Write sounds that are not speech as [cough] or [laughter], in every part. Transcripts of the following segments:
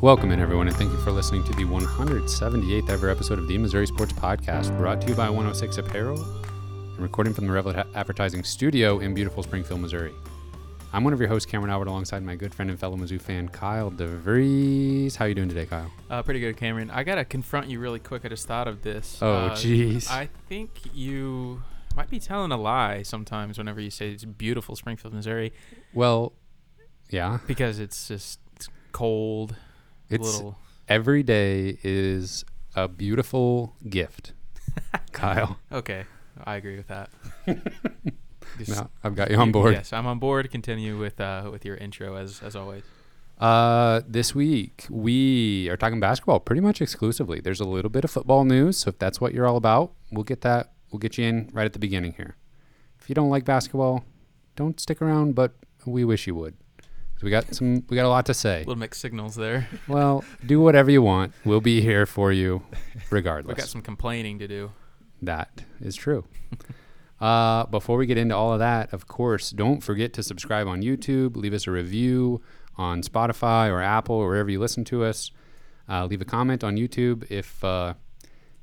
Welcome in, everyone, and thank you for listening to the 178th ever episode of the Missouri Sports Podcast, brought to you by 106 Apparel and recording from the Revelet Advertising Studio in beautiful Springfield, Missouri. I'm one of your hosts, Cameron Albert, alongside my good friend and fellow Mizzou fan, Kyle DeVries. How are you doing today, Kyle? Uh, pretty good, Cameron. I gotta confront you really quick. I just thought of this. Oh, Uh, jeez. I think you might be telling a lie sometimes whenever you say it's beautiful Springfield, Missouri, well, yeah. because it's just it's cold. It's little. every day is a beautiful gift, [laughs] Kyle. Okay, I agree with that. [laughs] Just- No, I've got you on board. Yes, I'm on board. Continue with uh, with your intro as as always. Uh, this week we are talking basketball pretty much exclusively. There's a little bit of football news, so if that's what you're all about, we'll get that. We'll get you in right at the beginning here. If you don't like basketball, don't stick around, but we wish you would. We got some. We got a lot to say. Little mixed signals there. Well, do whatever you want. We'll be here for you, [laughs] regardless. We got some complaining to do. That is true. [laughs] uh, before we get into all of that, of course, don't forget to subscribe on YouTube, leave us a review on Spotify or Apple or wherever you listen to us. Uh, leave a comment on YouTube if uh,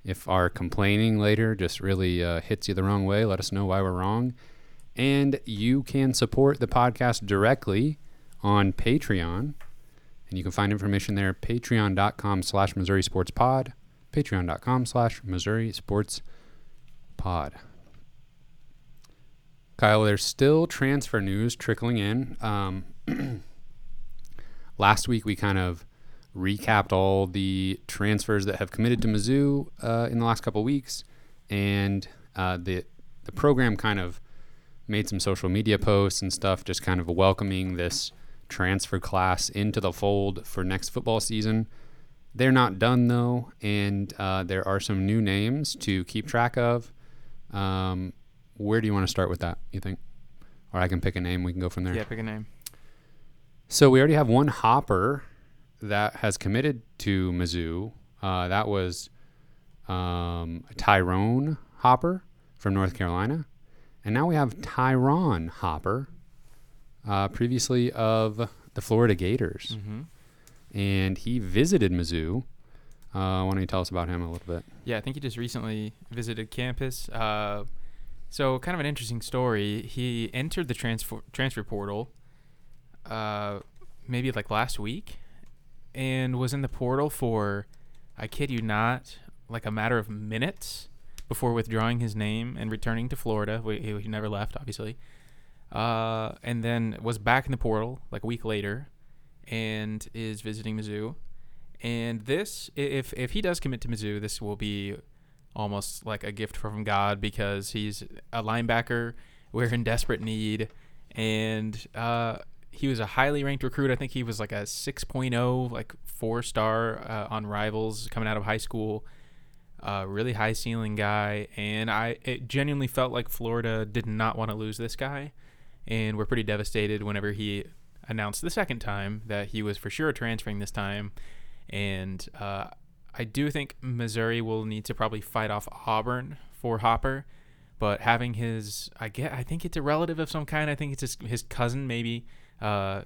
if our complaining later just really uh, hits you the wrong way. Let us know why we're wrong. And you can support the podcast directly on Patreon. And you can find information there, patreon.com slash Missouri Sports Pod, patreon.com slash Missouri Sports Pod. Kyle, there's still transfer news trickling in. Um, [clears throat] last week we kind of recapped all the transfers that have committed to Mizzou uh, in the last couple weeks, and uh, the the program kind of made some social media posts and stuff, just kind of welcoming this transfer class into the fold for next football season. They're not done though, and uh, there are some new names to keep track of. Um, where do you want to start with that? You think, or I can pick a name. We can go from there. Yeah, pick a name. So we already have one hopper that has committed to Mizzou. Uh, that was um, Tyrone Hopper from North Carolina, and now we have Tyron Hopper, uh, previously of the Florida Gators, hmm and he visited Mizzou. Uh, why don't you tell us about him a little bit? Yeah, I think he just recently visited campus. Uh, so kind of an interesting story. He entered the transfer transfer portal, uh, maybe like last week, and was in the portal for, I kid you not, like a matter of minutes before withdrawing his name and returning to Florida. We, he never left, obviously. Uh, and then was back in the portal like a week later, and is visiting Mizzou. And this, if if he does commit to Mizzou, this will be almost like a gift from God because he's a linebacker. We're in desperate need, and uh, he was a highly ranked recruit. I think he was like a 6.0, like four star uh, on Rivals coming out of high school. Uh, really high ceiling guy, and I it genuinely felt like Florida did not want to lose this guy, and we're pretty devastated whenever he announced the second time that he was for sure transferring this time, and uh, I do think Missouri will need to probably fight off Auburn for Hopper, but having his, I get, I think it's a relative of some kind. I think it's his, his cousin, maybe uh,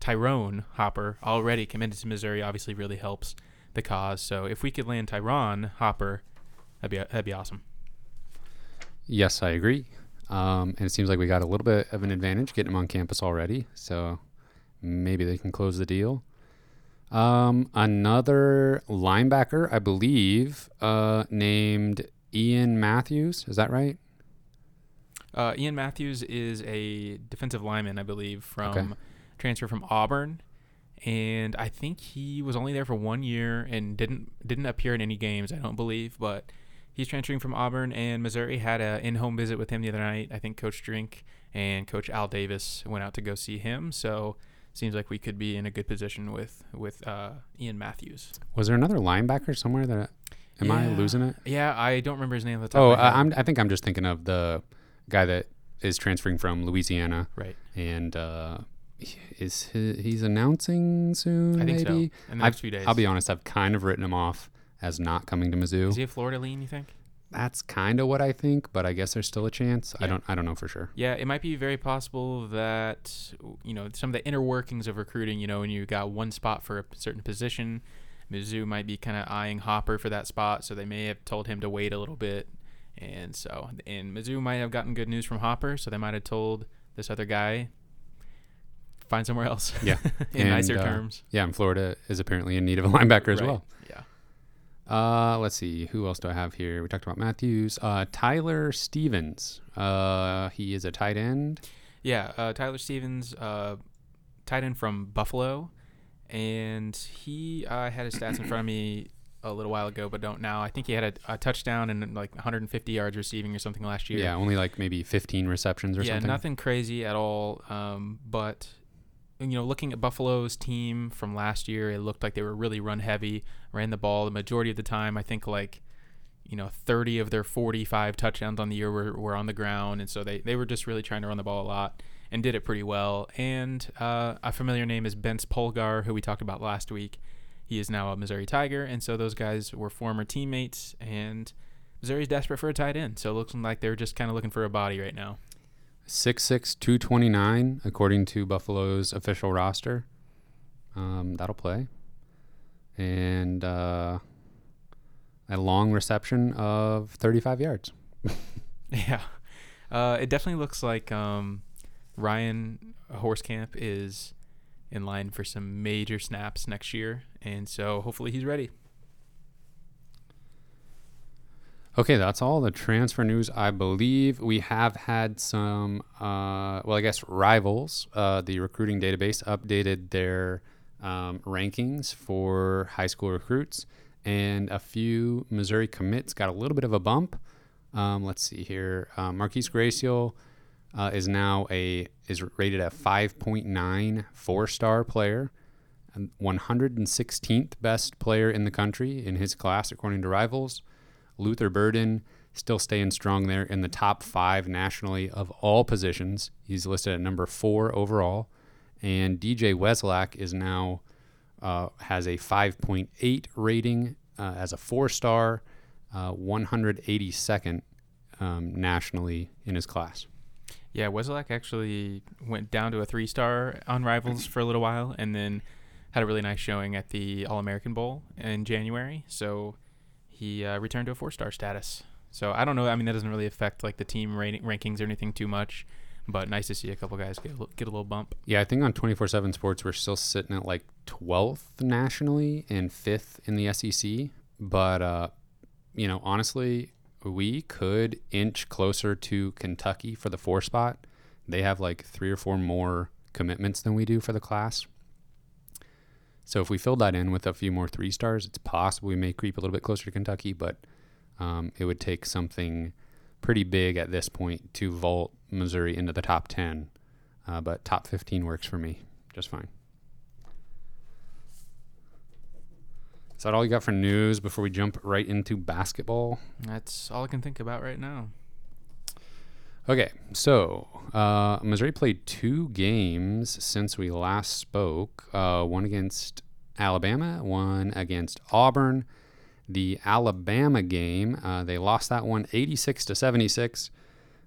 Tyrone Hopper, already committed to Missouri. Obviously, really helps the cause. So if we could land Tyrone Hopper, that'd be that'd be awesome. Yes, I agree. Um, and it seems like we got a little bit of an advantage getting them on campus already. So maybe they can close the deal. Um, another linebacker, I believe, uh, named Ian Matthews. Is that right? Uh, Ian Matthews is a defensive lineman, I believe, from Okay. transfer from Auburn, and I think he was only there for one year and didn't didn't appear in any games. I don't believe, but he's transferring from Auburn, and Missouri had a in-home visit with him the other night. I think Coach Drink and Coach Al Davis went out to go see him, so seems like we could be in a good position with with uh, Ian Matthews. Was there another linebacker somewhere that? Am I losing it? Yeah, I don't remember his name at the time. Oh, I. Think I'm just thinking of the guy that is transferring from Louisiana, right. and uh, is he, he's announcing soon? I think so. In the I've- next few days. I'll be honest. I've kind of written him off as not coming to Mizzou. Is he a Florida lean? You think? that's kind of what I think, but I guess there's still a chance. I don't I don't know for sure. Yeah, it might be very possible that you know some of the inner workings of recruiting. You know, when you got one spot for a certain position, Mizzou might be kind of eyeing Hopper for that spot, so they may have told him to wait a little bit. And so, and Mizzou might have gotten good news from Hopper, so they might have told this other guy find somewhere else. Yeah. [laughs] in And, nicer uh, terms. Yeah, and Florida is apparently in need of a linebacker as Right. well. Uh, let's see. Who else do I have here? We talked about Matthews. Uh, Tyler Stephens. Uh, he is a tight end. Yeah, uh, Tyler Stephens, uh, tight end from Buffalo, and he uh, had his stats in front of me a little while ago, but don't now. I think he had a, a touchdown and like 150 yards receiving or something last year. Yeah, only like maybe 15 receptions or yeah, something. Yeah, nothing crazy at all. Um, but you know, looking at Buffalo's team from last year, it looked like they were really run heavy, ran the ball the majority of the time. I think like you know 30 of their 45 touchdowns on the year were, were on the ground, and so they they were just really trying to run the ball a lot and did it pretty well. And uh, a familiar name is Bence Polgar, who we talked about last week. He is now a Missouri Tiger, and so those guys were former teammates. And Missouri's desperate for a tight end, so it looks like they're just kind of looking for a body right now. 6'6", 229, according to Buffalo's official roster. Um, that'll play. And uh, a long reception of 35 yards. [laughs] Yeah, uh, it definitely looks like um, Ryan Hoerstkamp is in line for some major snaps next year, and so hopefully he's ready. Okay, that's all the transfer news. I believe we have had some, uh, well, I guess rivals. Uh, the recruiting database updated their um, rankings for high school recruits, and a few Missouri commits got a little bit of a bump. Um, let's see here. Uh, Marquise Graciel uh, is now a is rated a 5.9 four star player, and 116th best player in the country in his class according to Rivals. Luther Burden still staying strong there in the top five nationally of all positions. He's listed at number four overall, and DJ Wesolak is now uh, has a 5.8 rating uh, as a four star, uh, 182nd um, nationally in his class. Yeah, Wesolak actually went down to a three star on Rivals for a little while, and then had a really nice showing at the All American Bowl in January. So he uh, returned to a four star status. So I don't know. I mean, that doesn't really affect like the team rankings or anything too much. But nice to see a couple guys get a, get a little bump. Yeah, I think on 24 7 Sports, we're still sitting at like 12th nationally and 5th in the SEC. But, uh, you know, honestly, we could inch closer to Kentucky for the four spot. They have like three or four more commitments than we do for the class. So if we fill that in with a few more three stars, it's possible we may creep a little bit closer to Kentucky, but um, it would take something pretty big at this point to vault Missouri into the top 10. Uh, but top 15 works for me just fine. Is that all you got for news before we jump right into basketball? That's all I can think about right now. Okay, so uh, Missouri played two games since we last spoke. Uh, one against Alabama, one against Auburn. The Alabama game, uh, they lost that one 86 to 76.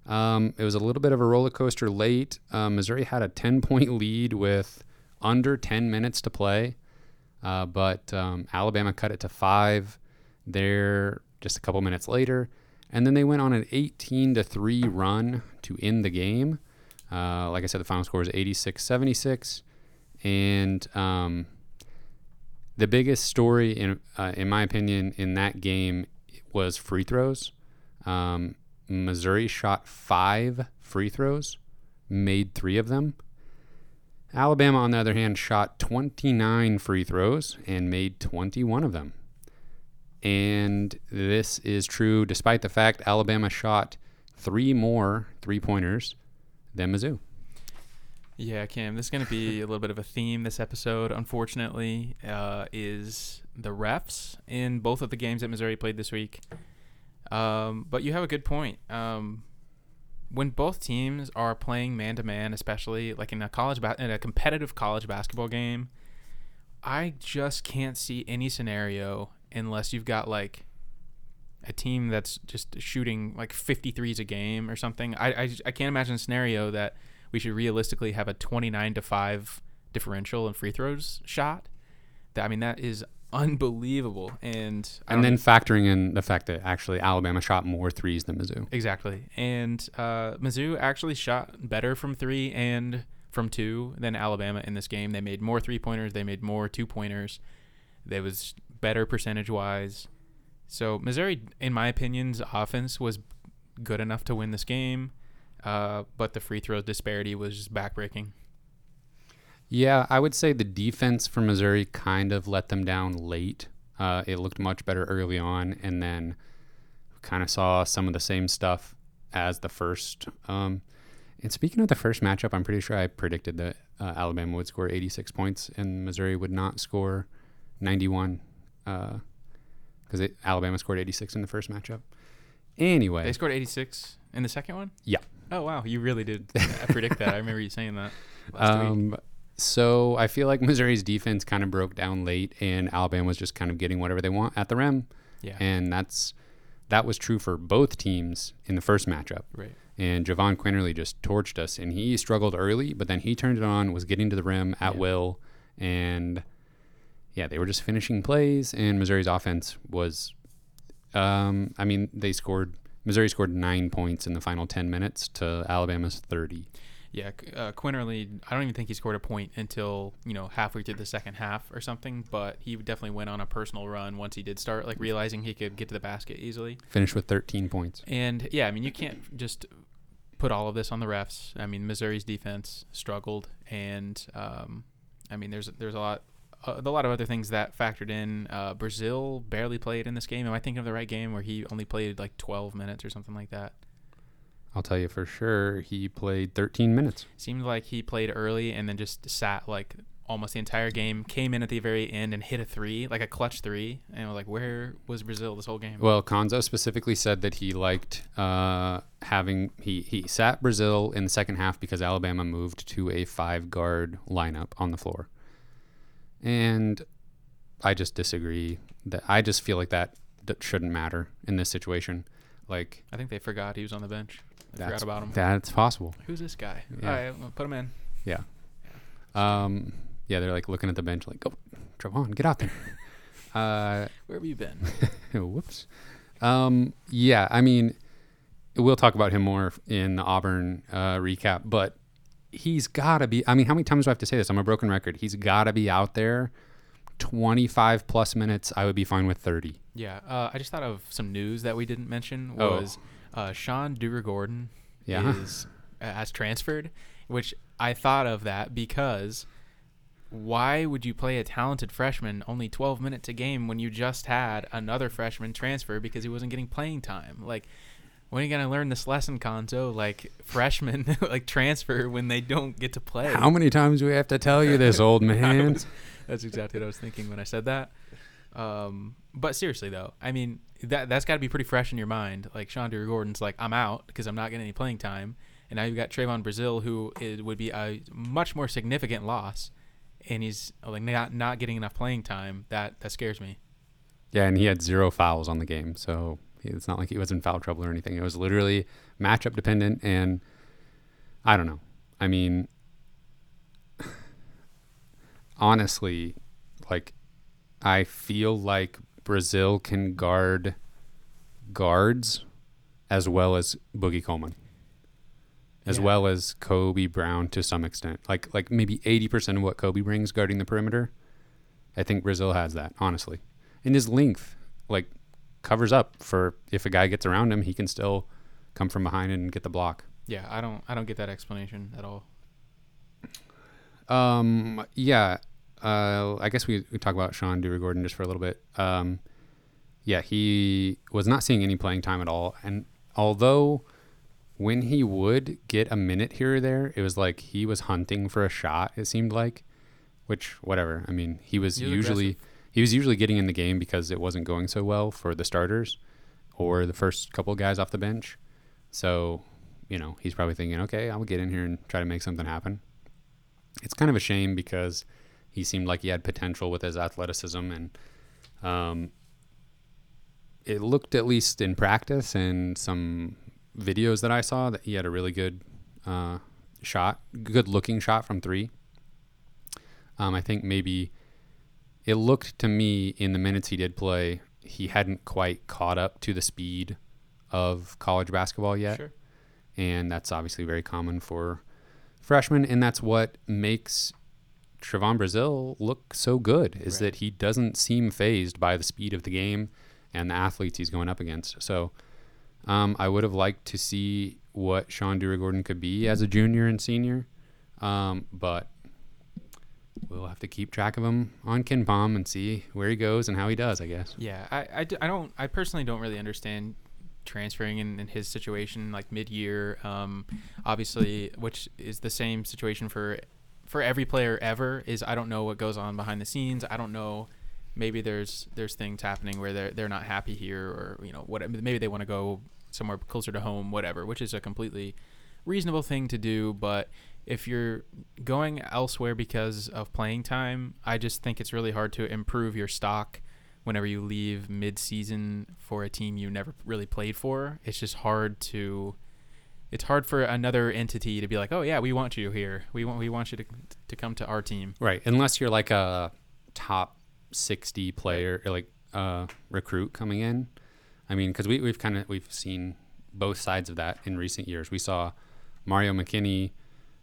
Um, it was a little bit of a roller coaster late. Uh, Missouri had a 10 point lead with under 10 minutes to play, uh, but um, Alabama cut it to five there just a couple minutes later. And then they went on an 18 to 3 run to end the game. Uh, like I said, the final score was 86 76. And um, the biggest story, in, uh, in my opinion, in that game was free throws. Um, Missouri shot five free throws, made three of them. Alabama, on the other hand, shot 29 free throws and made 21 of them. And this is true despite the fact Alabama shot three more three pointers than Mizzou. Yeah, Cam, this is going to be a little bit of a theme this episode, unfortunately, uh, is the refs in both of the games that Missouri played this week. Um, but you have a good point. Um, when both teams are playing man to man, especially like in a college ba- in a competitive college basketball game, I just can't see any scenario unless you've got like a team that's just shooting like 53s a game or something. I, I, I can't imagine a scenario that we should realistically have a 29 to 5 differential in free throws shot. That I mean that is unbelievable and And then factoring in the fact that actually Alabama shot more threes than Mizzou. Exactly. And uh, Mizzou actually shot better from three and from two than Alabama in this game. They made more three pointers. They made more two pointers. They was better percentage wise. So Missouri, in my opinion's offense was good enough to win this game, uh, but the free throw disparity was just backbreaking. Yeah, I would say the defense for Missouri kind of let them down late. Uh, it looked much better early on, and then kind of saw some of the same stuff as the first. Um, and speaking of the first matchup, I'm pretty sure I predicted that uh, Alabama would score 86 points and Missouri would not score 91 because Alabama scored 86 in the first matchup. Anyway, They scored 86 in the second one. Yeah. Oh wow, you really did predict that. I remember you saying that last week. Um, so I feel like Missouri's defense kind of broke down late, and Alabama was just kind of getting whatever they want at the rim, Yeah. and that's that was true for both teams in the first matchup. right. And Jahvon Quinerly just torched us, and he struggled early, but then he turned it on, was getting to the rim at Yeah. will, and yeah, they were just finishing plays, and Missouri's offense was, um, I mean, they scored. Missouri scored nine points in the final ten minutes to Alabama's thirty. Yeah, uh, Quinerly. I don't even think he scored a point until you know halfway through the second half or something. But he definitely went on a personal run once he did start like realizing he could get to the basket easily. Finished with thirteen points. And yeah, I mean you can't just put all of this on the refs. I mean Missouri's defense struggled, and um, I mean there's there's a lot. Uh, a lot of other things that factored in. Uh, Brazile barely played in this game. Am I thinking of the right game where he only played like 12 minutes or something like that? I'll tell you for sure, he played 13 minutes. Seemed like he played early and then just sat like almost the entire game. Came in at the very end and hit a three, like a clutch three. And like, where was Brazile this whole game? Well, Cuonzo specifically said that he liked uh, having he he sat Brazile in the second half because Alabama moved to a five guard lineup on the floor, and I just disagree. That I just feel like that that shouldn't matter in this situation. Like I think they forgot he was on the bench. They that's forgot about him. that's possible. Who's this guy? Yeah. All right, well, put him in. Yeah. Um. Yeah, they're like looking at the bench, like, "Go, Trevon, get out there." [laughs] uh, Where have you been? [laughs] Whoops. Um, yeah, I mean, we'll talk about him more in the Auburn uh, recap, but he's got to be. I mean, how many times do I have to say this? I'm a broken record. He's got to be out there 25 plus minutes. I would be fine with 30. yeah, uh, I just thought of some news that we didn't mention Oh. was uh, Sean Durugordon Yeah. is [laughs] uh, has transferred, which I thought of that because why would you play a talented freshman only 12 minutes a game when you just had another freshman transfer because he wasn't getting playing time? Like, when are you gonna learn this lesson, Cuonzo? Like freshmen [laughs] like transfer when they don't get to play. How many times do we have to tell you this, old [laughs] man? was- that's exactly what I was thinking when I said that. Um, but seriously though, I mean that that's got to be pretty fresh in your mind. Like Sean Durugordon's like, I'm out because I'm not getting any playing time, and now you've got Trevon Brazile, who is, would be a much more significant loss, and he's like not not getting enough playing time. That that scares me. Yeah, and he had zero fouls on the game, so it's not like he was in foul trouble or anything. It was literally matchup dependent, and I don't know. I mean, [sighs] honestly, like I feel like Brazile can guard guards as well as Boogie Coleman, as Yeah. well as Kobe Brown to some extent. Like like maybe eighty percent of what Kobe brings guarding the perimeter. I think Brazile has that honestly, and his length like covers up for if a guy gets around him, he can still come from behind and get the block. Yeah, I don't I don't get that explanation at all. Um, yeah. Uh, I guess we, we talk about Sean Durugordon just for a little bit. Um, yeah, he was not seeing any playing time at all. And although when he would get a minute here or there, it was like he was hunting for a shot, it seemed like, which, whatever. I mean, he was He was usually, he was usually getting in the game because it wasn't going so well for the starters or the first couple guys off the bench. So, you know, he's probably thinking, okay, I'll get in here and try to make something happen it's kind of a shame because he seemed like he had potential with his athleticism and um, it looked at least in practice and some videos that I saw that he had a really good uh, shot, good looking shot from three. Um, I think maybe it looked to me in the minutes he did play, he hadn't quite caught up to the speed of college basketball yet. Sure. And that's obviously very common for freshmen. And that's what makes Trevon Brazile look so good is Right. that he doesn't seem phased by the speed of the game and the athletes he's going up against. So um, I would have liked to see what Sean Durugordon could be as a junior and senior. Um, but we'll have to keep track of him on KenPom and see where he goes and how he does, I guess. Yeah, I, I, I don't I personally don't really understand transferring in, in his situation like mid year. Um, obviously, which is the same situation for for every player ever. Is I don't know what goes on behind the scenes. I don't know. Maybe there's there's things happening where they're they're not happy here, or you know what maybe they want to go somewhere closer to home, whatever. Which is a completely reasonable thing to do, but if you're going elsewhere because of playing time, I just think it's really hard to improve your stock whenever you leave mid-season for a team you never really played for. It's just hard to it's hard for another entity to be like, "Oh yeah, we want you here. We want we want you to to come to our team." Right. Unless you're like a top 60 player, like uh, recruit coming in. I mean, because we, we've kind of we've seen both sides of that in recent years. We saw Mario McKinney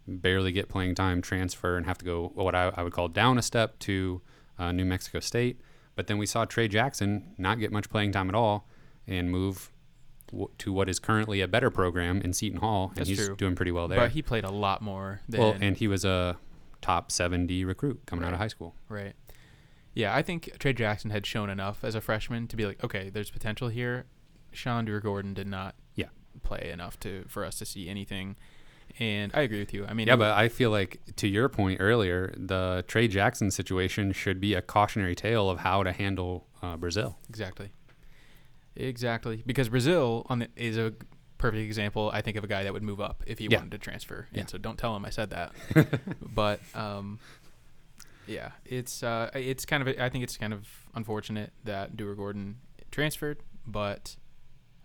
barely get playing time, transfer, and have to go what I, I would call down a step to uh, New Mexico State. But then we saw Trey Jackson not get much playing time at all and move w- to what is currently a better program in Seton Hall, and That's he's true. doing pretty well there. But he played a lot more than well, and he was a top 7D recruit coming out of high school. Right. Yeah, I think Trey Jackson had shown enough as a freshman to be like, okay, there's potential here. Sean Gordon did not Yeah. play enough to for us to see anything. And I agree with you. I mean, Yeah, but I feel like to your point earlier, the Trey Jackson situation should be a cautionary tale of how to handle uh, Brazile. exactly, exactly, because Brazile on the, is a perfect example. I think of a guy that would move up if he Yeah. wanted to transfer. Yeah. And so don't tell him I said that. [laughs] but um, yeah, it's uh, it's kind of I think it's kind of unfortunate that Durugordon transferred, but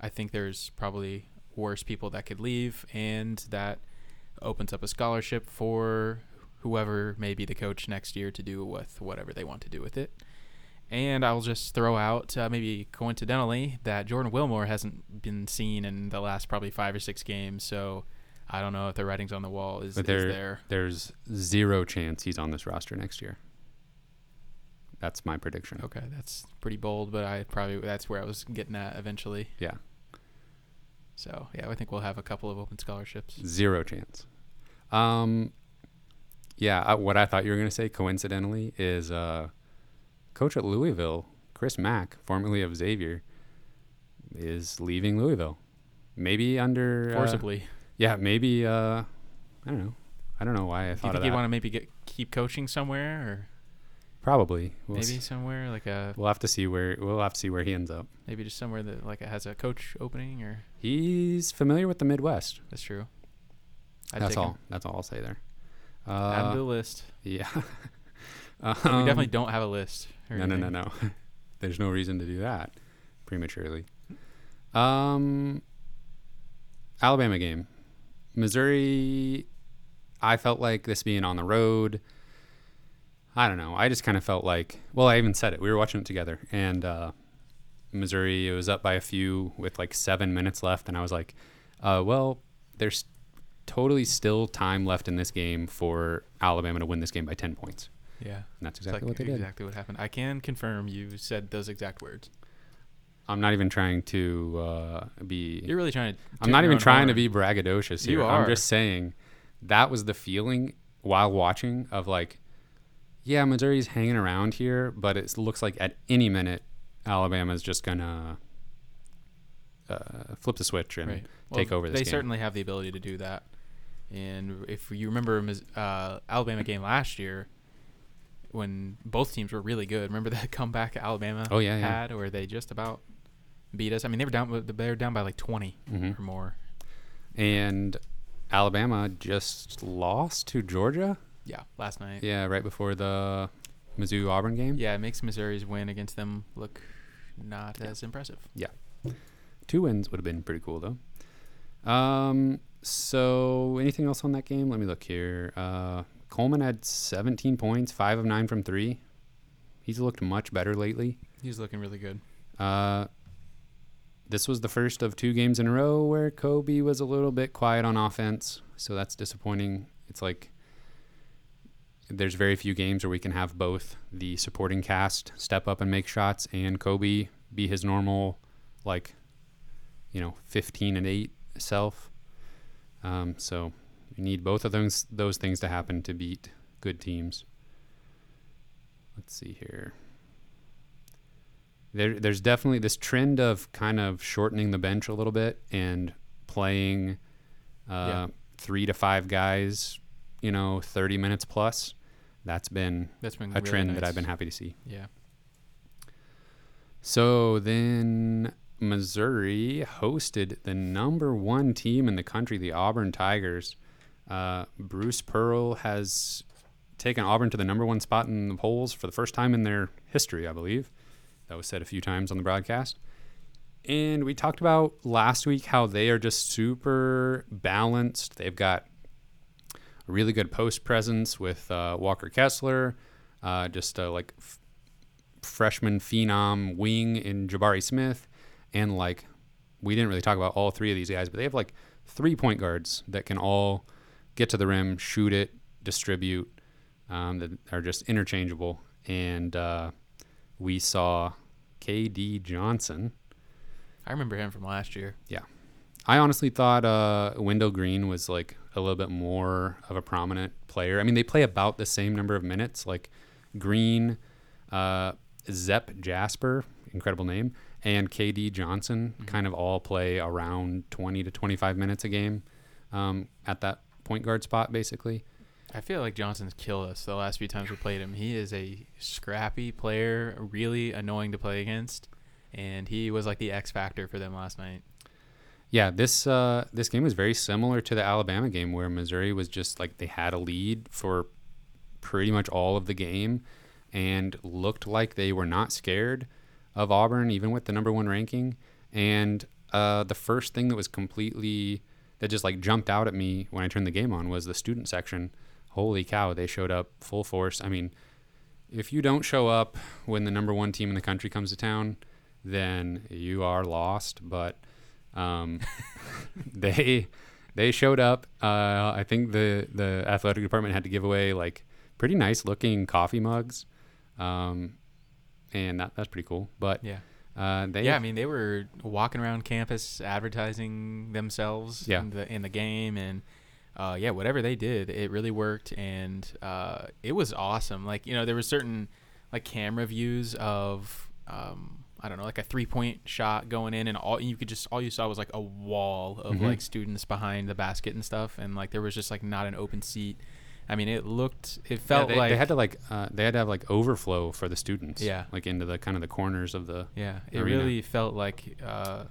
I think there's probably worse people that could leave, and that opens up a scholarship for whoever may be the coach next year to do with whatever they want to do with it. And I'll just throw out, uh, maybe coincidentally, that Jordan Wilmore hasn't been seen in the last probably five or six games. So I don't know if the writing's on the wall is, But is there, there. there's zero chance he's on this roster next year. That's my prediction. Okay, that's pretty bold, but I probably that's where I was getting at eventually. Yeah, So yeah, I think we'll have a couple of open scholarships. zero chance. Um, yeah, I, what I thought you were gonna say coincidentally is uh, coach at Louisville, Chris Mack, formerly of Xavier, is leaving Louisville. Maybe under uh, Forcibly, Yeah, maybe. Uh, I don't know. I don't know why I do you thought think you want to maybe get keep coaching somewhere, or Probably. We'll maybe see. somewhere like a We'll have to see where we'll have to see where he ends up. maybe just somewhere that like it has a coach opening, or He's familiar with the Midwest. that's true. I'd That's all. him. That's all I'll say there. Add to Uh, the list. yeah. [laughs] But we definitely Um, don't have a list. No, no, no, no. [laughs] There's no reason to do that prematurely. Um, Alabama game, Missouri. I felt like this being on the road. I don't know. I just kind of felt like. Well, I even said it. We were watching it together, and uh, Missouri it was up by a few with like seven minutes left, and I was like, uh, "Well, there's totally still time left in this game for Alabama to win this game by ten points." Yeah, And that's exactly like what they did. exactly what happened. I can confirm you said those exact words. I'm not even trying to uh, be. You're really trying to. I'm not even own trying to be braggadocious here. You I'm just saying that was the feeling while watching of like, yeah, Missouri's hanging around here, but it looks like at any minute Alabama's just gonna uh, flip the switch and right. take over this They game. certainly have the ability to do that. And if you remember uh, Alabama game last year, when both teams were really good, remember [laughs] that comeback Alabama Oh, yeah, yeah. had, where they just about beat us. I mean, they were down. They were down by like 20 Mhm. or more. and Alabama just lost to Georgia. Yeah, last night. Yeah, right before the Mizzou Auburn game. Yeah, it makes Missouri's win against them look not Yeah. as impressive. Yeah, Two wins would have been pretty cool though. Um. So anything else on that game? Let me look here. Uh, Coleman had 17 points, five of nine from three. He's looked much better lately. He's looking really good. Uh, this was the first of two games in a row where Kobe was a little bit quiet on offense, so that's disappointing. It's like there's very few games where we can have both the supporting cast step up and make shots and Kobe be his normal, like, you know, 15 and 8 self. Um, so you need both of those those things to happen to beat good teams. Let's see here there, there's definitely this trend of kind of shortening the bench a little bit and playing uh, Yeah. three to five guys, you know, 30 minutes plus. That's been That's been a really trend that. I've been happy to see. Yeah. So then Missouri hosted the number one team in the country, the Auburn Tigers. Uh, Bruce Pearl has taken Auburn to the number one spot in the polls for the first time in their history, I believe. That was said a few times on the broadcast. And we talked about last week how they are just super balanced. They've got a really good post presence with uh, Walker Kessler, uh, just uh, like f- freshman phenom wing in Jabari Smith, and like we didn't really talk about all three of these guys, but they have like three point guards that can all get to the rim, shoot it, distribute, um, that are just interchangeable. And uh, we saw KD Johnson. I remember him from last year. Yeah. I honestly thought uh, Wendell Green was like a little bit more of a prominent player. I mean, they play about the same number of minutes. Like Green, uh, Zep Jasper, incredible name, and KD Johnson Mhm. kind of all play around 20 to 25 minutes a game um, at that point guard spot, basically. I feel like Johnson's killed us the last few times we played him. He is a scrappy player, really annoying to play against, and he was like the X factor for them last night. Yeah, this uh, this game was very similar to the Alabama game where Missouri was just like they had a lead for pretty much all of the game and looked like they were not scared of Auburn even with the number one ranking. And uh, the first thing that was completely that just like jumped out at me when I turned the game on was the student section. Holy cow, they showed up full force. I mean, if you don't show up when the number one team in the country comes to town, then you are lost. But um, [laughs] they they showed up. Uh, I think the the athletic department had to give away like pretty nice looking coffee mugs, um, and that, that's pretty cool. But Yeah. uh, they yeah, I mean they were walking around campus advertising themselves Yeah. in the in the game and uh, yeah, whatever they did, it really worked and uh, it was awesome. Like you know, there were certain like camera views of um, I don't know, like a three point shot going in, and all you could just all you saw was like a wall of Mhm. like students behind the basket and stuff, and like there was just like not an open seat. I mean, it looked, it yeah, felt they, like they had to like uh, they had to have like overflow for the students. Yeah. like into the kind of the corners of the Yeah, it arena. really felt like, uh,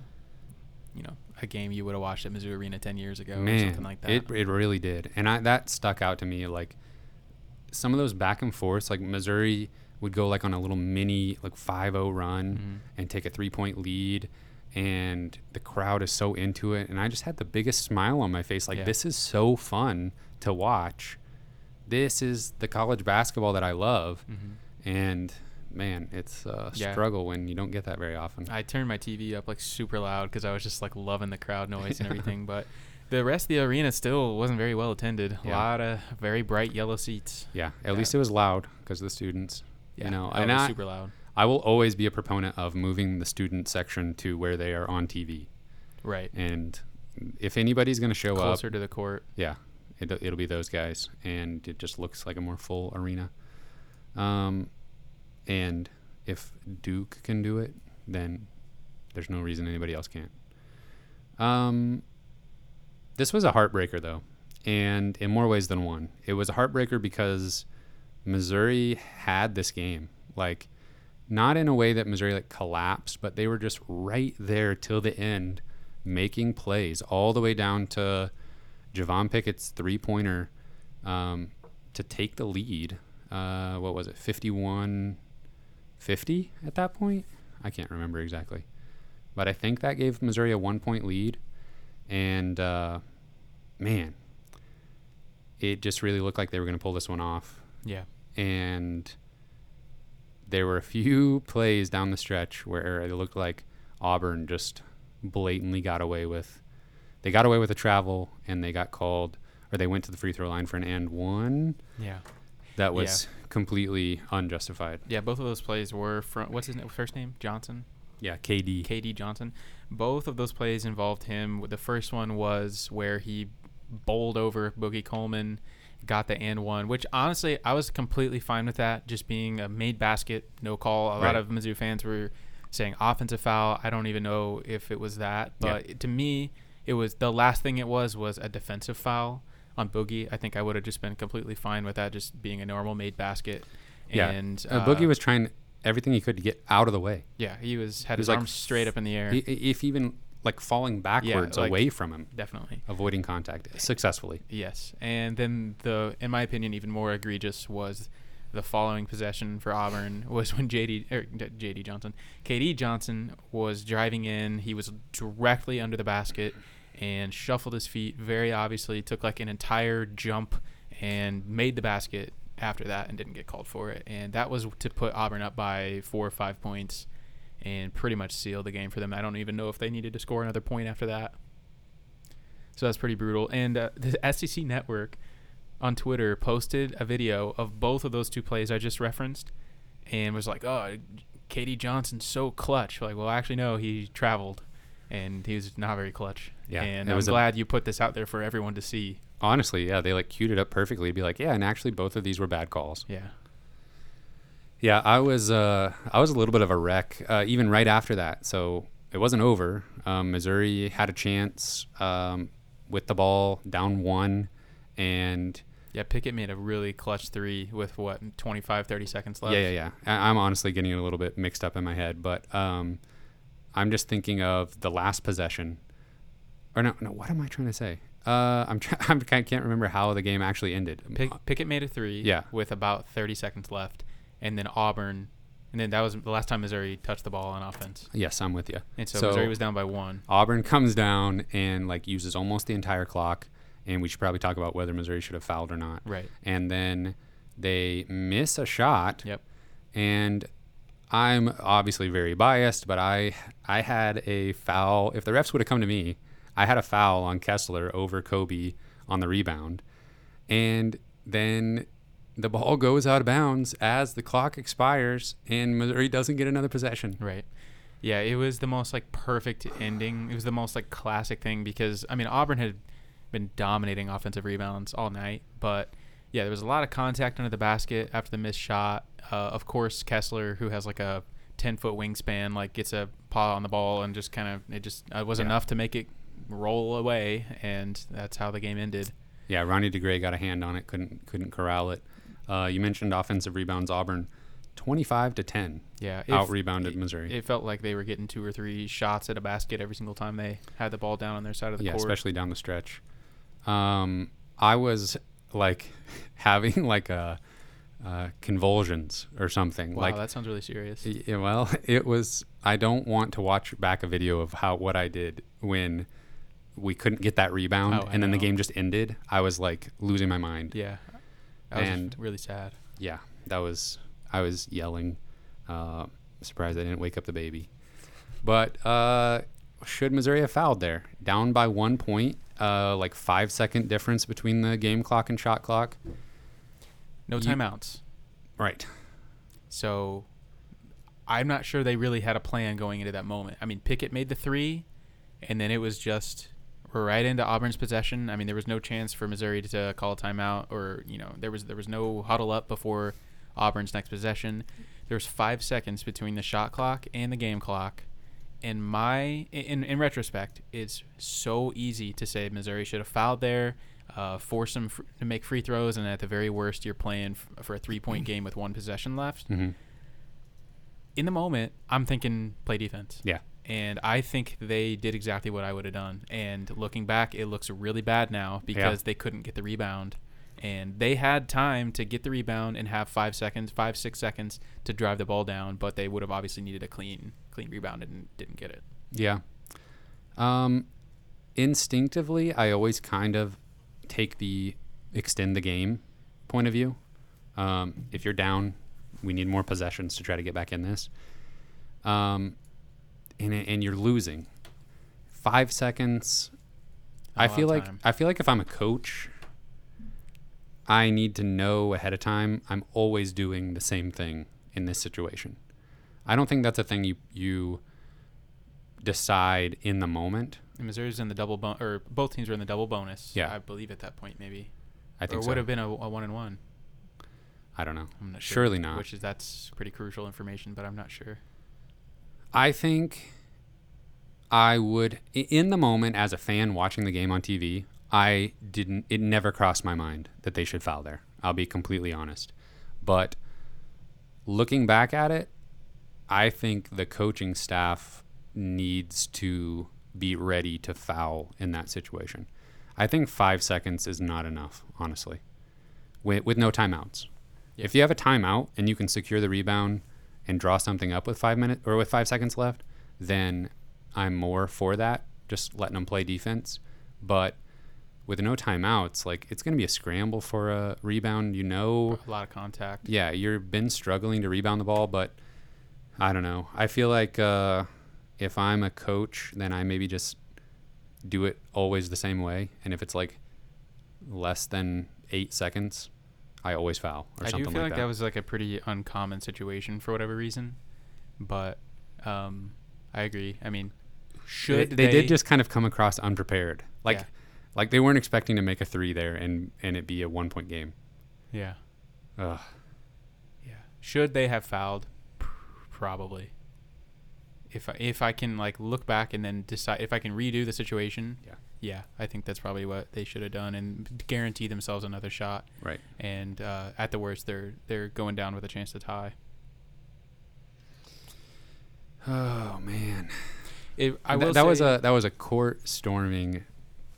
you know, a game you would have watched at Mizzou Arena ten years ago or something like that. It it really did, and I that stuck out to me. Like some of those back and forths, like Missouri would go like on a little mini like 5-0 run Mhm. and take a three point lead, and the crowd is so into it, and I just had the biggest smile on my face. Like Yeah. this is so fun to watch. This is the college basketball that I love, Mhm. and man, it's a Yeah. struggle when you don't get that very often. I turned my TV up like super loud because I was just like loving the crowd [laughs] noise and everything. But the rest of the arena still wasn't very well attended. A lot of very bright yellow seats. yeah, at Yeah. least it was loud because of the students. Yeah, you know, and was I, super loud. I will always be a proponent of moving the student section to where they are on TV. Right, And if anybody's going to show closer up, closer to the court. yeah, it, it'll be those guys. And it just looks like a more full arena. Um, and if Duke can do it, then there's no reason anybody else can't. Um, this was a heartbreaker, though, and in more ways than one. It was a heartbreaker because Missouri had this game. Like, not in a way that Missouri like collapsed, but they were just right there till the end, making plays all the way down to Javon Pickett's three pointer um, to take the lead. Uh, what was it, 51 50 at that point? I can't remember exactly, but I think that gave Missouri a one point lead, and uh, man, it just really looked like they were going to pull this one off. Yeah. And there were a few [laughs] plays down the stretch where it looked like Auburn just blatantly got away with. They got away with a travel, and they got called, or they went to the free throw line for an and one. Yeah. That was completely unjustified. Yeah, both of those plays were from what's his na- first name? Johnson. Yeah, KD. KD Johnson. Both of those plays involved him. The first one was where he bowled over Boogie Coleman, got the and one, which honestly I was completely fine with that, just being a made basket, no call. A lot of Mizzou fans were saying offensive foul. I don't even know if it was that, Yeah. but to me, it was the last thing it was was a defensive foul on Boogie. I think I would have just been completely fine with that, just being a normal made basket. Yeah. And Uh, Boogie was trying everything he could to get out of the way. yeah, he was had He was his like arms straight up in the air. I- If even like falling backwards like- away from him, Definitely. avoiding contact successfully. Yes, and then the, in my opinion, even more egregious was the following possession for Auburn [laughs] was when JD er, JD Johnson, KD Johnson was driving in. He was directly under the basket and shuffled his feet. Very obviously, took like an entire jump and made the basket after that and didn't get called for it. And that was to put Auburn up by four or five points and pretty much seal the game for them. I don't even know if they needed to score another point after that. So that's pretty brutal. And uh, the SEC Network on Twitter posted a video of both of those two plays I just referenced, and was like, "Oh, KD Johnson's so clutch." Like, well, actually, no, he traveled, and he was not very clutch. Yeah, and it I'm was a- glad you put this out there for everyone to see. Honestly, yeah, they like queued it up perfectly. Be like, yeah, and actually both of these were bad calls. Yeah, Yeah, I was uh, I was a little bit of a wreck uh, even right after that. So it wasn't over. Um, Missouri had a chance um, with the ball down one, and yeah. Pickett made a really clutch three with what 25, 30 seconds left. yeah, yeah, yeah. I- I'm honestly getting a little bit mixed up in my head, but um, I'm just thinking of the last possession. Or no, no. What am I trying to say? Uh, I'm trying. [laughs] I'm, I can't remember how the game actually ended. Pick, Pickett made a three. Yeah. with about 30 seconds left, and then Auburn, and then that was the last time Missouri touched the ball on offense. Yes, I'm with you. And so, So- Missouri was down by one. Auburn comes down and like uses almost the entire clock, and we should probably talk about whether Missouri should have fouled or not. Right. And then they miss a shot, Yep. and I'm obviously very biased, but I I had a foul. If the refs would have come to me, I had a foul on Kessler over Kobe on the rebound, and then the ball goes out of bounds as the clock expires, and Missouri doesn't get another possession. Right. Yeah, it was the most like perfect ending. It was the most like classic thing because I mean Auburn had been dominating offensive rebounds all night, but yeah, there was a lot of contact under the basket after the missed shot. Uh, of course, Kessler, who has like a ten foot wingspan, like gets a paw on the ball and just kind of it just it was Yeah. enough to make it roll away, and that's how the game ended. Yeah, Ronnie DeGray got a hand on it, couldn't couldn't corral it. Uh, you mentioned offensive rebounds, Auburn, twenty-five to ten, Yeah, out rebounded Missouri. it felt like they were getting two or three shots at a basket every single time they had the ball down on their side of the yeah, court. especially down the stretch. Um, I was like [laughs] having like a uh, convulsions or something. Wow, like, that sounds really serious. yeah, well, [laughs] it was. I don't want to watch back a video of how what I did when we couldn't get that rebound, Oh, and then the game just ended. I was like losing my mind. Yeah, that was And- really sad. yeah, that was I was yelling. Uh, surprised I didn't wake up the baby. But uh, should Missouri have fouled there? Down by one point, uh, like five second difference between the game clock and shot clock. No timeouts. Right. So I'm not sure they really had a plan going into that moment. I mean, Pickett made the three, and then it was just right into Auburn's possession. I mean, there was no chance for Missouri to call a timeout, or you know, there was there was no huddle up before Auburn's next possession. There was five seconds between the shot clock and the game clock. In my in in retrospect, it's so easy to say Missouri should have fouled there, uh, force them fr- to make free throws, and at the very worst, you're playing f- for a three point game with one possession left hmm in the moment, I'm thinking play defense. Yeah. And I think they did exactly what I would have done. And looking back, it looks really bad now because they couldn't get the rebound. And they had time to get the rebound and have five seconds, five six seconds to drive the ball down, but they would have obviously needed a clean clean rebound and didn't get it. Yeah. Um, instinctively, I always kind of take the extend the game point of view. Um, if you're down, we need more possessions to try to get back in this. Um, and and you're losing. Five seconds. I feel like time. I feel like if I'm a coach, I need to know ahead of time. I'm always doing the same thing in this situation. I don't think that's a thing you you decide in the moment. And Missouri's in the double bon- or both teams were in the double bonus. Yeah. I believe at that point maybe, I or think would so. have been a, a one and one. I don't know. I'm not sure. Surely not. Which is that's pretty crucial information, but I'm not sure. I think I would in the moment as a fan watching the game on TV, I didn't it never crossed my mind that they should foul there. I'll be completely honest. But looking back at it, I think the coaching staff needs to be ready to foul in that situation. I think 5 seconds is not enough, honestly. With with no timeouts. Yeah. If you have a timeout and you can secure the rebound and draw something up with five minutes or with five seconds left, then I'm more for that. Just letting them play defense. But with no timeouts, like it's going to be a scramble for a rebound. You know, A lot of contact. yeah, you've been struggling to rebound the ball, but I don't know. I feel like uh, if I'm a coach, then I maybe just do it always the same way. And if it's like less than eight seconds, I always foul or I do something feel like like that. was like a pretty uncommon situation for whatever reason, but um, I agree. I mean, they, should they did just kind of come across unprepared. Like Yeah. Like they weren't expecting to make a three there and and it be a one point game. yeah Ugh. yeah should they have fouled? Probably. If I, if I can like look back and then decide if I can redo the situation, Yeah. yeah, I think that's probably what they should have done and guarantee themselves another shot. Right. And uh, at the worst, they're they're going down with a chance to tie. Oh man. It, I Th- will that was a that was a court storming.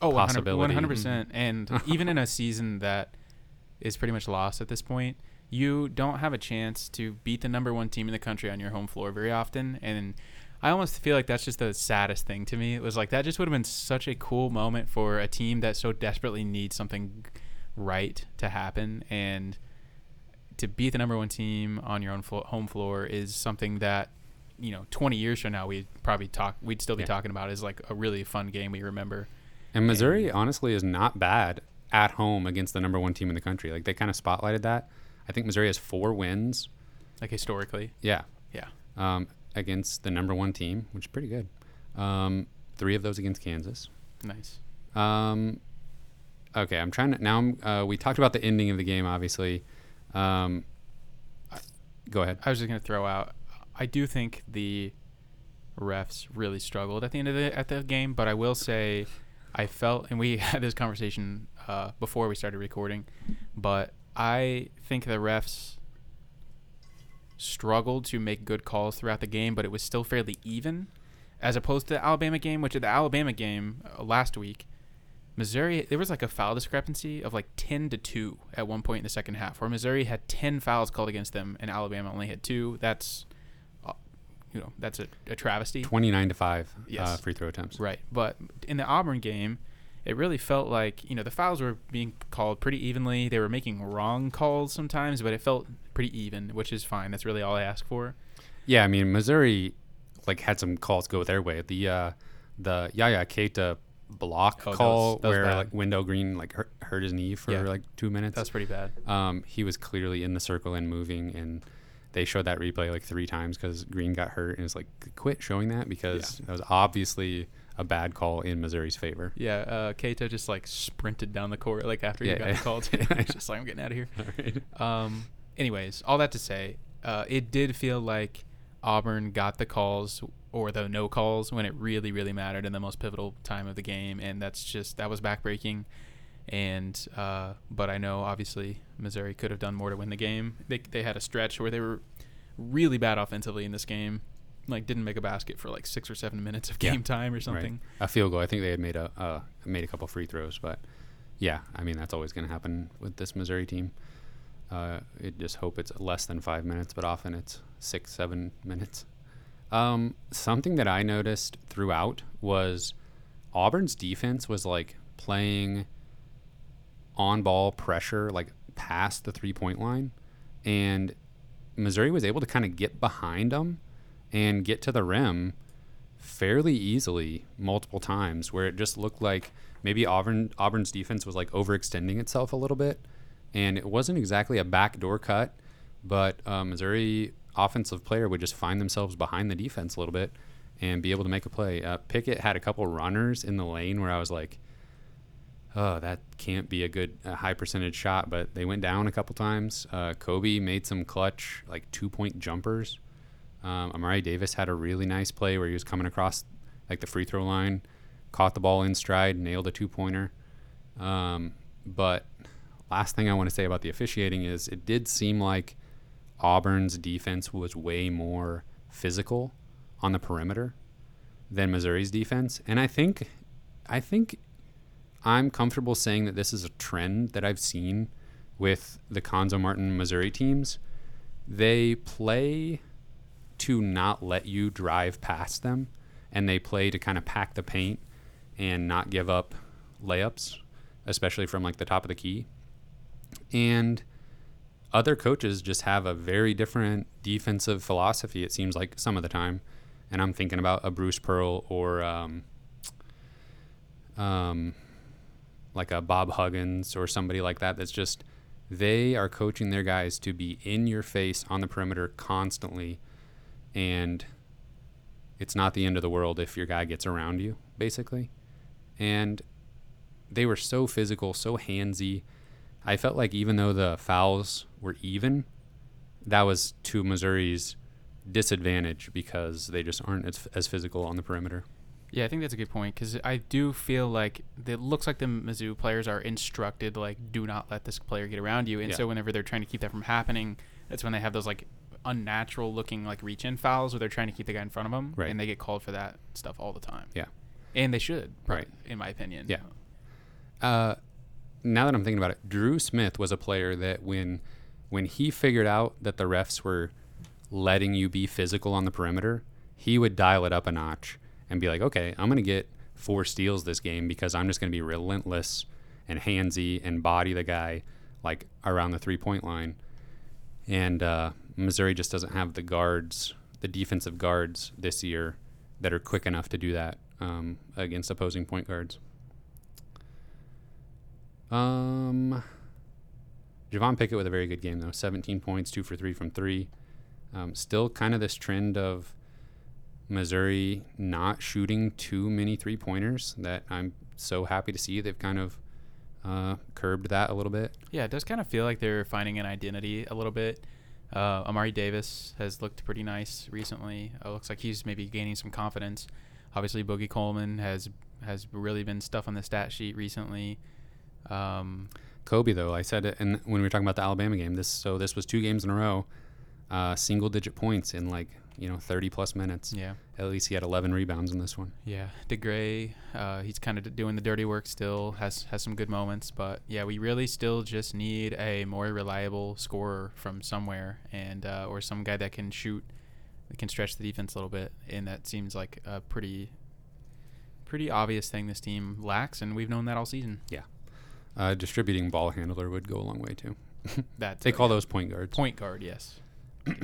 Oh, possibility. One hundred percent. Mm-hmm. And [laughs] even in a season that is pretty much lost at this point, you don't have a chance to beat the number one team in the country on your home floor very often. And I almost feel like that's just the saddest thing to me. It was like that just would have been such a cool moment for a team that so desperately needs something right to happen. And to beat the number one team on your own flo- home floor is something that you know 20 years from now we'd probably talk we'd still be Yeah. talking about is like a really fun game we remember And Missouri honestly is not bad at home against the number one team in the country. Like they kind of spotlighted that. I think Missouri has four wins. like historically Yeah. Yeah. Um, against the number one team, which is pretty good. Um, three of those against Kansas. Nice. Um, okay, I'm trying to now. I'm, uh, we talked about the ending of the game, obviously. Um, go ahead. I was just gonna throw out. I do think the refs really struggled at the end of the at the game, but I will say, I felt, and we [laughs] had this conversation uh, before we started recording, but I think the refs struggled to make good calls throughout the game, but it was still fairly even, as opposed to the Alabama game, which at the Alabama game uh, last week. Missouri, there was like a foul discrepancy of like 10 to 2 at one point in the second half, where Missouri had 10 fouls called against them and Alabama only had two. That's, you know, that's a, a travesty. Twenty-nine to five uh, Yes. free throw attempts. Right. But in the Auburn game, it really felt like, you know, the fouls were being called pretty evenly. They were making wrong calls sometimes, but it felt pretty even, which is fine. That's really all I ask for. Yeah, I mean Missouri, like had some calls go their way. The uh, the Yaya Keita block Oh, that call was- that was where bad. like Wendell Green like hurt, hurt his knee for Yeah. like two minutes. That's pretty bad. um, he was clearly in the circle and moving, and they showed that replay like three times because Green got hurt, and it's like quit showing that because that was obviously a bad call in Missouri's favor. Yeah, uh, Keita just like sprinted down the court like after he Yeah, got yeah. the call. Too. He's just like, I'm getting out of here. [laughs] Um, anyways, all that to say, uh, it did feel like Auburn got the calls or the no calls when it really, really mattered in the most pivotal time of the game, and that's just that was backbreaking. And uh, but I know obviously Missouri could have done more to win the game. They they had a stretch where they were really bad offensively in this game, like didn't make a basket for like six or seven minutes of Yeah. game time or something. a field goal. I think they had made a uh, made a couple free throws, but Yeah, I mean that's always going to happen with this Missouri team. Uh, I just hope it's less than five minutes, but often it's six, seven minutes. Um, something that I noticed throughout was Auburn's defense was like playing on ball pressure, like past the three point line, and Missouri was able to kind of get behind them and get to the rim fairly easily multiple times, where it just looked like maybe Auburn Auburn's defense was like overextending itself a little bit, and it wasn't exactly a backdoor cut, but uh, Missouri offensive player would just find themselves behind the defense a little bit and be able to make a play. Uh, Pickett had a couple runners in the lane where I was like, oh, that can't be a good a high percentage shot, but they went down a couple times. Uh, Kobe made some clutch, like two point jumpers. Um, Amari Davis had a really nice play where he was coming across like the free throw line, caught the ball in stride, nailed a two pointer. Um, but last thing I want to say about the officiating is it did seem like Auburn's defense was way more physical on the perimeter than Missouri's defense, and I think, I think, I'm comfortable saying that this is a trend that I've seen with the Cuonzo Martin Missouri teams. They play to not let you drive past them, and they play to kind of pack the paint and not give up layups, especially from like the top of the key. And other coaches just have a very different defensive philosophy. It seems like some of the time, and I'm thinking about a Bruce Pearl or um, um, like a Bob Huggins or somebody like that. That's just they are coaching their guys to be in your face on the perimeter constantly, and it's not the end of the world if your guy gets around you, basically. And they were so physical, so handsy. I felt like even though the fouls were even, that was to Missouri's disadvantage because they just aren't as, as physical on the perimeter. Yeah, I think that's a good point because I do feel like it looks like the Mizzou players are instructed like, do not let this player get around you, and Yeah. so whenever they're trying to keep that from happening, that's when they have those like unnatural looking like reach in fouls where they're trying to keep the guy in front of them, Right. and they get called for that stuff all the time. Yeah. and they should, Right. In my opinion. Yeah. Uh, now that I'm thinking about it, Drew Smith was a player that when when he figured out that the refs were letting you be physical on the perimeter, he would dial it up a notch and be like, "Okay, I'm going to get four steals this game because I'm just going to be relentless and handsy and body the guy like around the three point line." And uh, Missouri just doesn't have the guards, the defensive guards this year that are quick enough to do that um, against opposing point guards. Um, Javon Pickett with a very good game though. 17 points, two for three from three. Um, still kind of this trend of Missouri not shooting too many three pointers that I'm so happy to see. They've kind of uh, curbed that a little bit. Yeah, it does kind of feel like they're finding an identity a little bit. Uh, Amari Davis has looked pretty nice recently. Uh, looks like he's maybe gaining some confidence. Obviously, Boogie Coleman has has really been stuff on the stat sheet recently. Um, Kobe though, I said it, and when we were talking about the Alabama game, this so this was two games in a row, uh, single digit points in like you know 30 plus minutes. yeah, At least he had 11 rebounds in this one. yeah. DeGray, uh, he's kind of doing the dirty work still. Has has some good moments, but yeah, we really still just need a more reliable scorer from somewhere, and uh, or some guy that can shoot, that can stretch the defense a little bit, and that seems like a pretty, pretty obvious thing this team lacks, and we've known that all season. Yeah. Uh, distributing ball handler would go a long way too. [laughs] That They call those point guards. point guard, yes. [clears throat]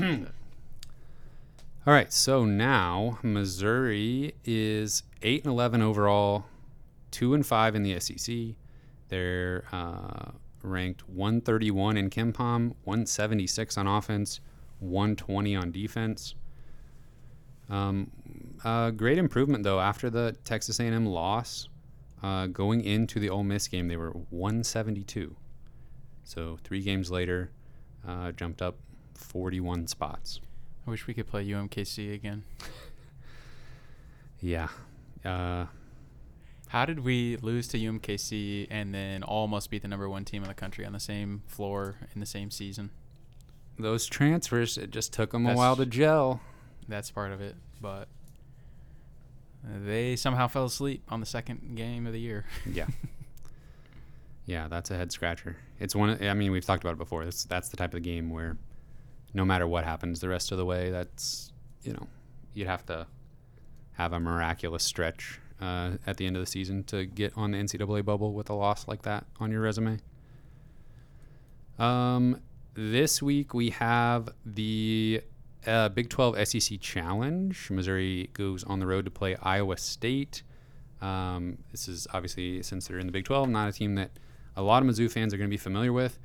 All right, so now Missouri is eight and eleven overall, two and five in the SEC. They're uh, ranked 131 in KenPom, 176 on offense, 120 on defense. Um, uh, great improvement though after the Texas A&M loss. Uh, going into the Ole Miss game, they were 172. So three games later, uh, jumped up 41 spots. I wish we could play UMKC again. [laughs] Yeah. Uh, How did we lose to UMKC and then almost beat the number one team in the country on the same floor in the same season? those transfers, it just took them a while to gel. That's part of it, but they somehow fell asleep on the second game of the year. [laughs] Yeah. Yeah, that's a head scratcher. It's one. Of, I mean, we've talked about it before. That's that's the type of game where, no matter what happens the rest of the way, that's you know, you'd have to have a miraculous stretch uh, at the end of the season to get on the NCAA bubble with a loss like that on your resume. Um, this week we have the uh, Big 12 SEC Challenge. Missouri goes on the road to play Iowa State. Um, this is obviously, since they're in the Big 12, not a team that a lot of Mizzou fans are going to be familiar with.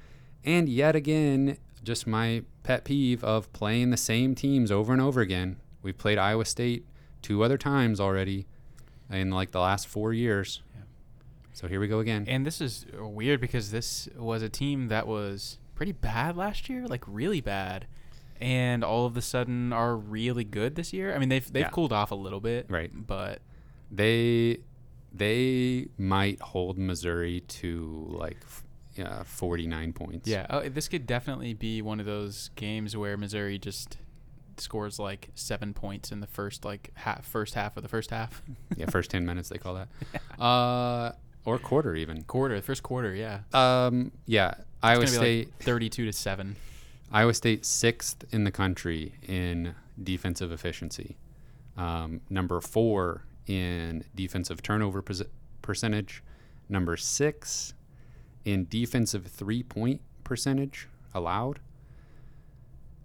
And yet again, just my pet peeve of playing the same teams over and over again. We've played Iowa State two other times already in like the last four years. Yeah. So here we go again. And this is weird because this was a team that was pretty bad last year, like really bad, and all of a sudden are really good this year. I mean, they've they've Yeah. cooled off a little bit, Right. But they they might hold Missouri to like yeah, 49 points. yeah, oh, this could definitely be one of those games where Missouri just scores like seven points in the first like half, first half of the first half [laughs] yeah, first 10 minutes they call that. [laughs] Uh or quarter even. quarter, first quarter. Yeah, Um yeah, Iowa it's be State like thirty-two to seven. Iowa State 6th in the country in defensive efficiency. Um, number 4 in defensive turnover percentage, number 6 in defensive three-point percentage allowed.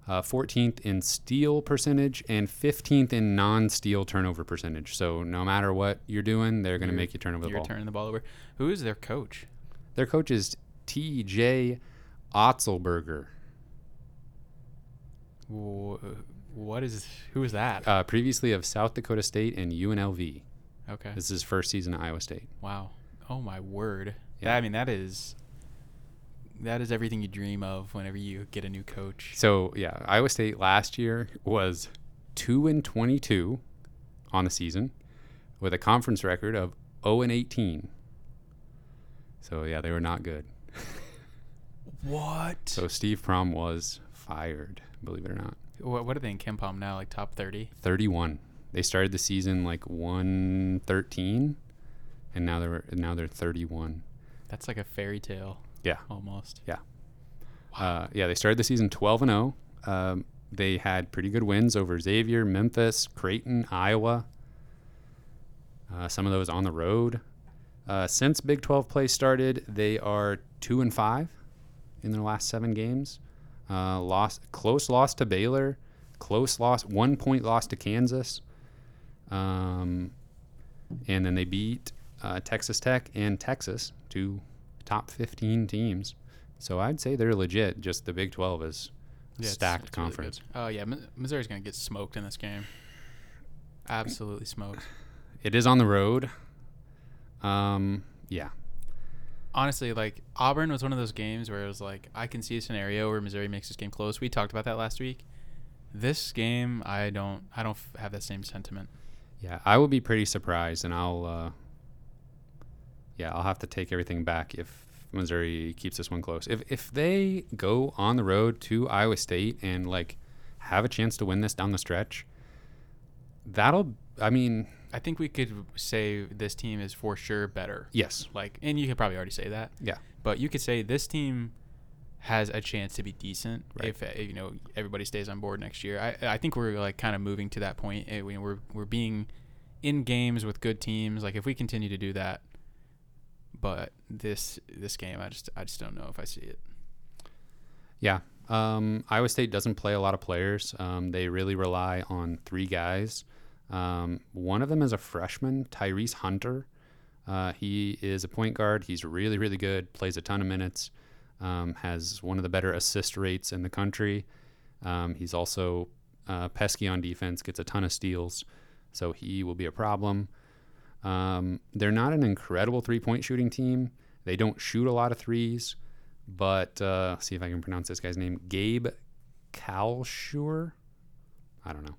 Uh, 14th in steal percentage and 15th in non-steal turnover percentage. So no matter what you're doing, they're going to make you turn over the You're ball. turning the ball over. Who is their coach? Their coach is T.J. Otzelberger. Wh- What is who is that? uh, previously of South Dakota State and UNLV. okay. This is his first season at Iowa State. Wow. Oh my word. Yeah. I mean that is that is everything you dream of whenever you get a new coach. So yeah, Iowa State last year was two and twenty-two on the season, with a conference record of zero and eighteen. So yeah, they were not good. [laughs] What? So Steve Prohm was fired. Believe it or not, what, what are they in KenPom now? Like top 30? thirty-one. They started the season like one thirteen, and now they're now they're thirty-one. That's like a fairy tale Yeah. almost. Yeah. Uh, yeah, they started the season 12 and 0. Um, they had pretty good wins over Xavier, Memphis, Creighton, Iowa. Uh, some of those on the road. Uh, since Big 12 play started, they are two and five in their last seven games. Uh, lost close loss to Baylor, close loss, one point loss to Kansas, um, and then they beat uh, Texas Tech and Texas, two top 15 teams. So I'd say they're legit. Just the Big 12 is Yeah, stacked it's really conference. good. Oh yeah, Mi- Missouri's gonna get smoked in this game. Absolutely smoked. it is on the road. Um, yeah, Honestly, like Auburn was one of those games where it was like I can see a scenario where Missouri makes this game close. We talked about that last week. This game, I don't, I don't f- have that same sentiment. yeah. I will be pretty surprised, and I'll, uh, yeah, I'll have to take everything back if Missouri keeps this one close. If if they go on the road to Iowa State and like have a chance to win this down the stretch, that'll. I mean, I think we could say this team is for sure better. yes, Like, and you could probably already say that. Yeah. But you could say this team has a chance to be decent Right. if you know everybody stays on board next year. I I think we're like kind of moving to that point. We- We're we're being in games with good teams. Like if we continue to do that, but this this game, I just I just don't know if I see it. Yeah. Um, Iowa State doesn't play a lot of players. Um, they really rely on three guys. Um, one of them is a freshman, Tyrese Hunter. Uh, he is a point guard. He's really, really good, plays a ton of minutes, um, has one of the better assist rates in the country. Um, he's also uh, pesky on defense, gets a ton of steals, so he will be a problem. Um, they're not an incredible three point shooting team. They don't shoot a lot of threes but uh, see if I can pronounce this guy's name. Gabe Kalscheur. I don't know.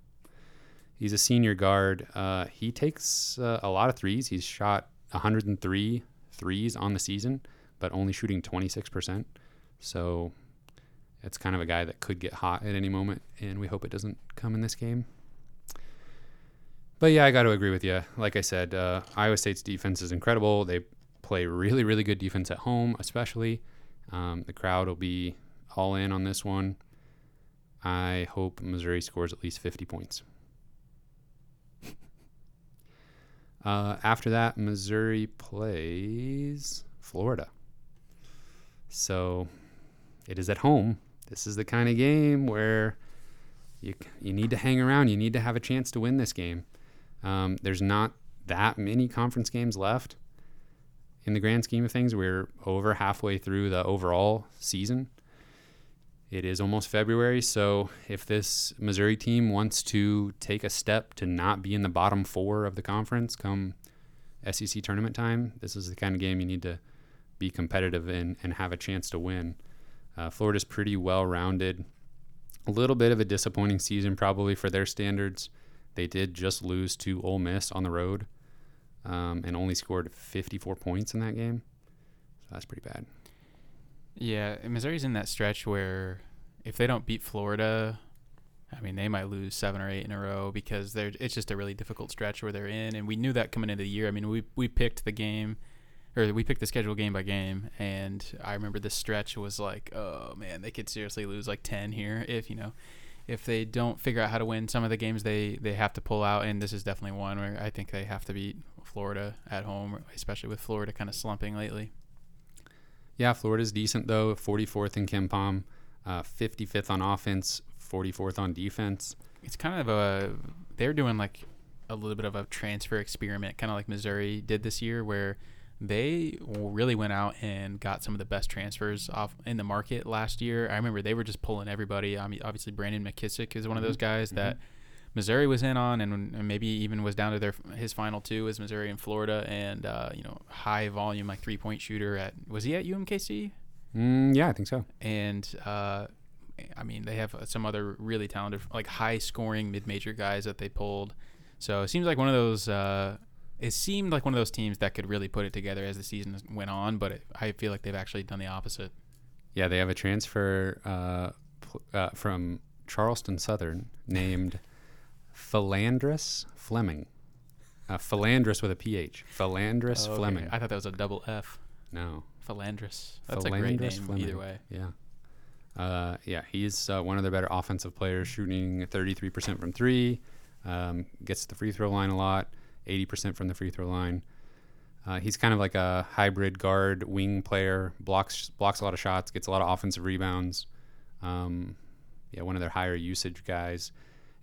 He's a senior guard. Uh, he takes uh, a lot of threes. He's shot 103 threes on the season, but only shooting 26%. So it's kind of a guy that could get hot at any moment, and we hope it doesn't come in this game. But yeah, I got to agree with you. Like I said, uh, Iowa State's defense is incredible. They play really, really good defense at home, especially. Um, the crowd will be all in on this one. I hope Missouri scores at least 50 points. [laughs] uh, after that, Missouri plays Florida. So it is at home. This is the kind of game where you, you need to hang around. You need to have a chance to win this game. Um, there's not that many conference games left in the grand scheme of things. We're over halfway through the overall season. It is almost February, so if this Missouri team wants to take a step to not be in the bottom four of the conference come SEC tournament time, this is the kind of game you need to be competitive in and have a chance to win. Uh, Florida's pretty well rounded. A little bit of a disappointing season, probably for their standards. They did just lose to Ole Miss on the road um, and only scored 54 points in that game. So that's pretty bad. Yeah, Missouri's in that stretch where if they don't beat Florida, I mean, they might lose seven or eight in a row because they're it's just a really difficult stretch where they're in, and we knew that coming into the year. I mean, we we picked the game, or we picked the schedule game by game, and I remember this stretch was like, oh man, they could seriously lose like ten here if you know if they don't figure out how to win some of the games they they have to pull out, and this is definitely one where I think they have to beat Florida at home, especially with Florida kind of slumping lately. Yeah, Florida's decent though. 44th in KenPom, uh, 55th on offense, 44th on defense. It's kind of a they're doing like a little bit of a transfer experiment, kind of like Missouri did this year, where they really went out and got some of the best transfers off in the market last year. I remember they were just pulling everybody. I mean, obviously Brandon McKissic is one of those mm-hmm. guys mm-hmm. that Missouri was in on, and, and, maybe even was down to their his final two as Missouri and Florida, and uh, you know high volume like three point shooter at was he at UMKC? Mm, yeah, I think so. And uh, I mean they have some other really talented like high scoring mid major guys that they pulled. So it seems like one of those. Uh, it seemed like one of those teams that could really put it together as the season went on, but it, I feel like they've actually done the opposite. Yeah, they have a transfer uh, uh, from Charleston Southern named Phlandrous Fleming. Uh, Phlandrous with a PH. Phlandrous oh, okay. Fleming. I thought that was a double F. No. Phlandrous. That's Phlandrous a great name Fleming. either way. Yeah. Uh, yeah, he's uh, one of their better offensive players, shooting 33% from three, um, gets the free throw line a lot, 80% from the free throw line. Uh, he's kind of like a hybrid guard wing player, blocks blocks a lot of shots, gets a lot of offensive rebounds. Um, yeah, one of their higher usage guys.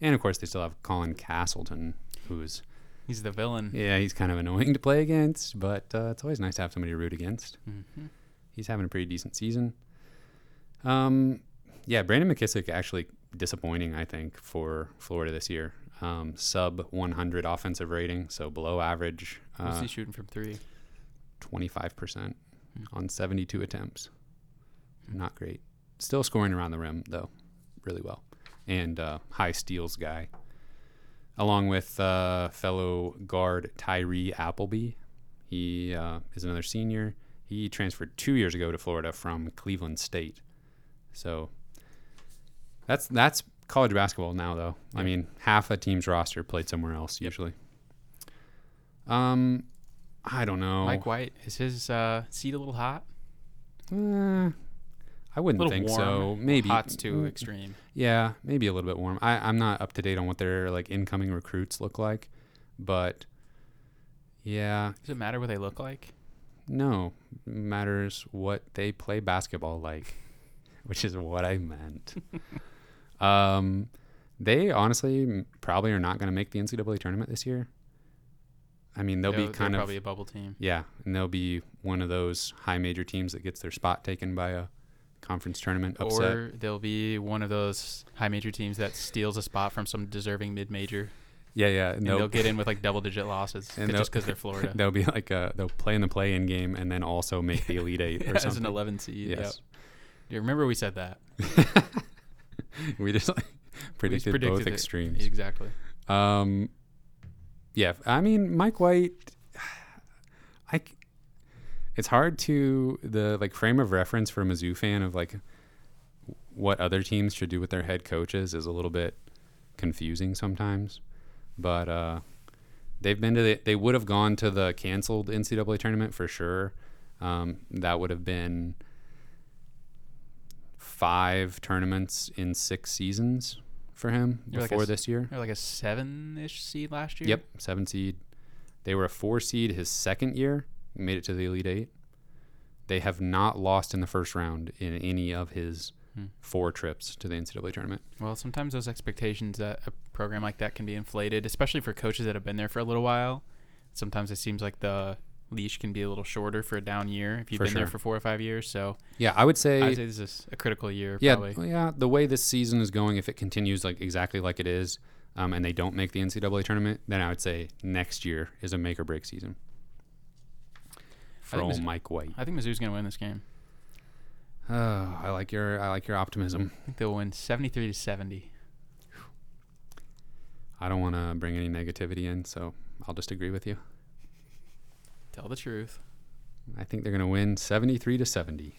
And of course, they still have Colin Castleton, who's he's the villain. Yeah, he's kind of annoying to play against, but uh, it's always nice to have somebody to root against. Mm-hmm. He's having a pretty decent season. Um, yeah, Brandon McKissic actually disappointing, I think, for Florida this year. Um, sub 100 offensive rating, so below average. What's uh, he shooting from three? 25% mm on 72 attempts. mm Not great. Still scoring around the rim, though, really well and uh, high steals guy, along with uh, fellow guard Tyree Appleby. He uh, is another senior. He transferred two years ago to Florida from Cleveland State. So that's that's college basketball now, though. Yep. I mean, half a team's roster played somewhere else usually. Um, I don't know. Mike White is his uh, seat a little hot? Uh, I wouldn't think warm. so. Maybe hot's too mm, extreme. Yeah, maybe a little bit warm. I, I'm not up to date on what their like incoming recruits look like, but yeah. Does it matter what they look like? No, it matters what they play basketball like, [laughs] which is what I meant. [laughs] um, they honestly probably are not going to make the NCAA tournament this year. I mean, they'll be kind of probably a bubble team. Yeah, and they'll be one of those high major teams that gets their spot taken by a conference tournament upset. Or they'll be one of those high major teams that steals a spot from some deserving mid major. Yeah, yeah. And, they'll get in with like double digit losses and just because they're Florida. [laughs] They'll be like a, they'll play in the play in game and then also make the Elite Eight [laughs] yeah, or something. As an 11 seed. Yes. Yep. Do you remember we said that? [laughs] [laughs] we just like predicted, predicted both it. extremes. Exactly. Um, yeah, I mean Mike White. [sighs] I it's hard to the like frame of reference for a Mizzou fan of like what other teams should do with their head coaches is a little bit confusing sometimes. But uh, they've been to the, they would have gone to the canceled NCAA tournament for sure. Um, that would have been five tournaments in six seasons for him You're like a before this year. They're like a seven-ish seed last year. Yep, seven seed. They were a four seed his second year, made it to the Elite Eight. They have not lost in the first round in any of his Hmm. four trips to the NCAA tournament. Well, sometimes those expectations at a program like that can be inflated, especially for coaches that have been there for a little while. Sometimes it seems like the leash can be a little shorter for a down year if you've For been there for four or five years. So Yeah, I would say, I'd say this is a critical year. yeah, probably. well, yeah. The way this season is going, if it continues like exactly like it is, um, and they don't make the NCAA tournament, then I would say next year is a make or break season. I From Mizzou- Mike White. I think Mizzou's going to win this game. Oh, [sighs] I like your I like your optimism. I think they'll win 73 to 70. I don't want to bring any negativity in, so I'll just agree with you. Tell the truth. I think they're going to win 73 to 70.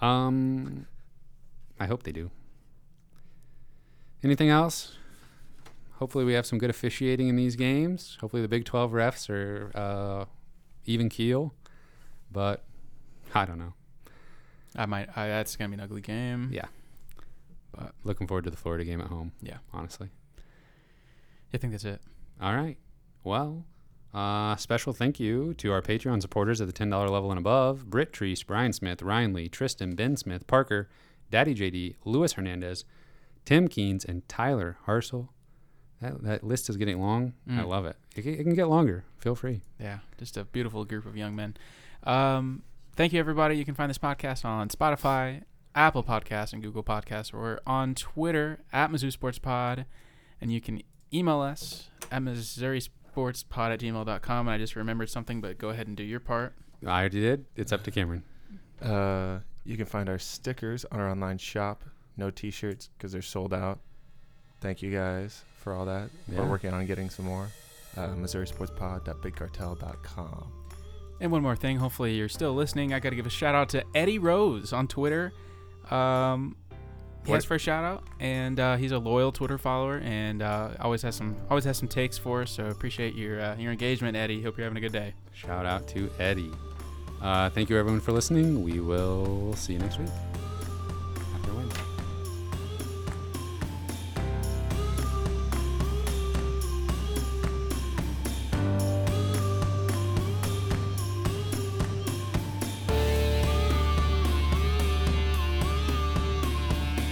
Um I hope they do. Anything else? Hopefully we have some good officiating in these games. Hopefully the Big 12 refs are uh, even keel, but I don't know. I might. I, that's going to be an ugly game. Yeah. But looking forward to the Florida game at home. Yeah. honestly. I think that's it. All right. Well, uh, special thank you to our Patreon supporters at the $10 level and above Britt Treece, Brian Smith, Ryan Lee, Tristan, Ben Smith, Parker, Daddy JD, Louis Hernandez, Tim Keens, and Tyler Harsell. That, that list is getting long. I Mm. love it. It can, it can get longer. Feel free. Yeah, just a beautiful group of young men. Um, thank you, everybody. You can find this podcast on Spotify, Apple Podcasts, and Google Podcasts, or on Twitter at Mizzou Sports Pod. And you can email us at Missouri Sports Pod at gmail.com. And I just remembered something, but go ahead and do your part. I already did. It's up to Cameron. Uh, you can find our stickers on our online shop. No T-shirts because they're sold out. Thank you guys for all that. Yeah. We're working on getting some more. Uh, MissouriSportsPod.BigCartel.com. And one more thing. Hopefully, you're still listening. I got to give a shout out to Eddie Rose on Twitter. Um, he for a shout out, and uh, he's a loyal Twitter follower, and uh, always has some always has some takes for us. So appreciate your uh, your engagement, Eddie. Hope you're having a good day. Shout out to Eddie. Uh, thank you, everyone, for listening. We will see you next week.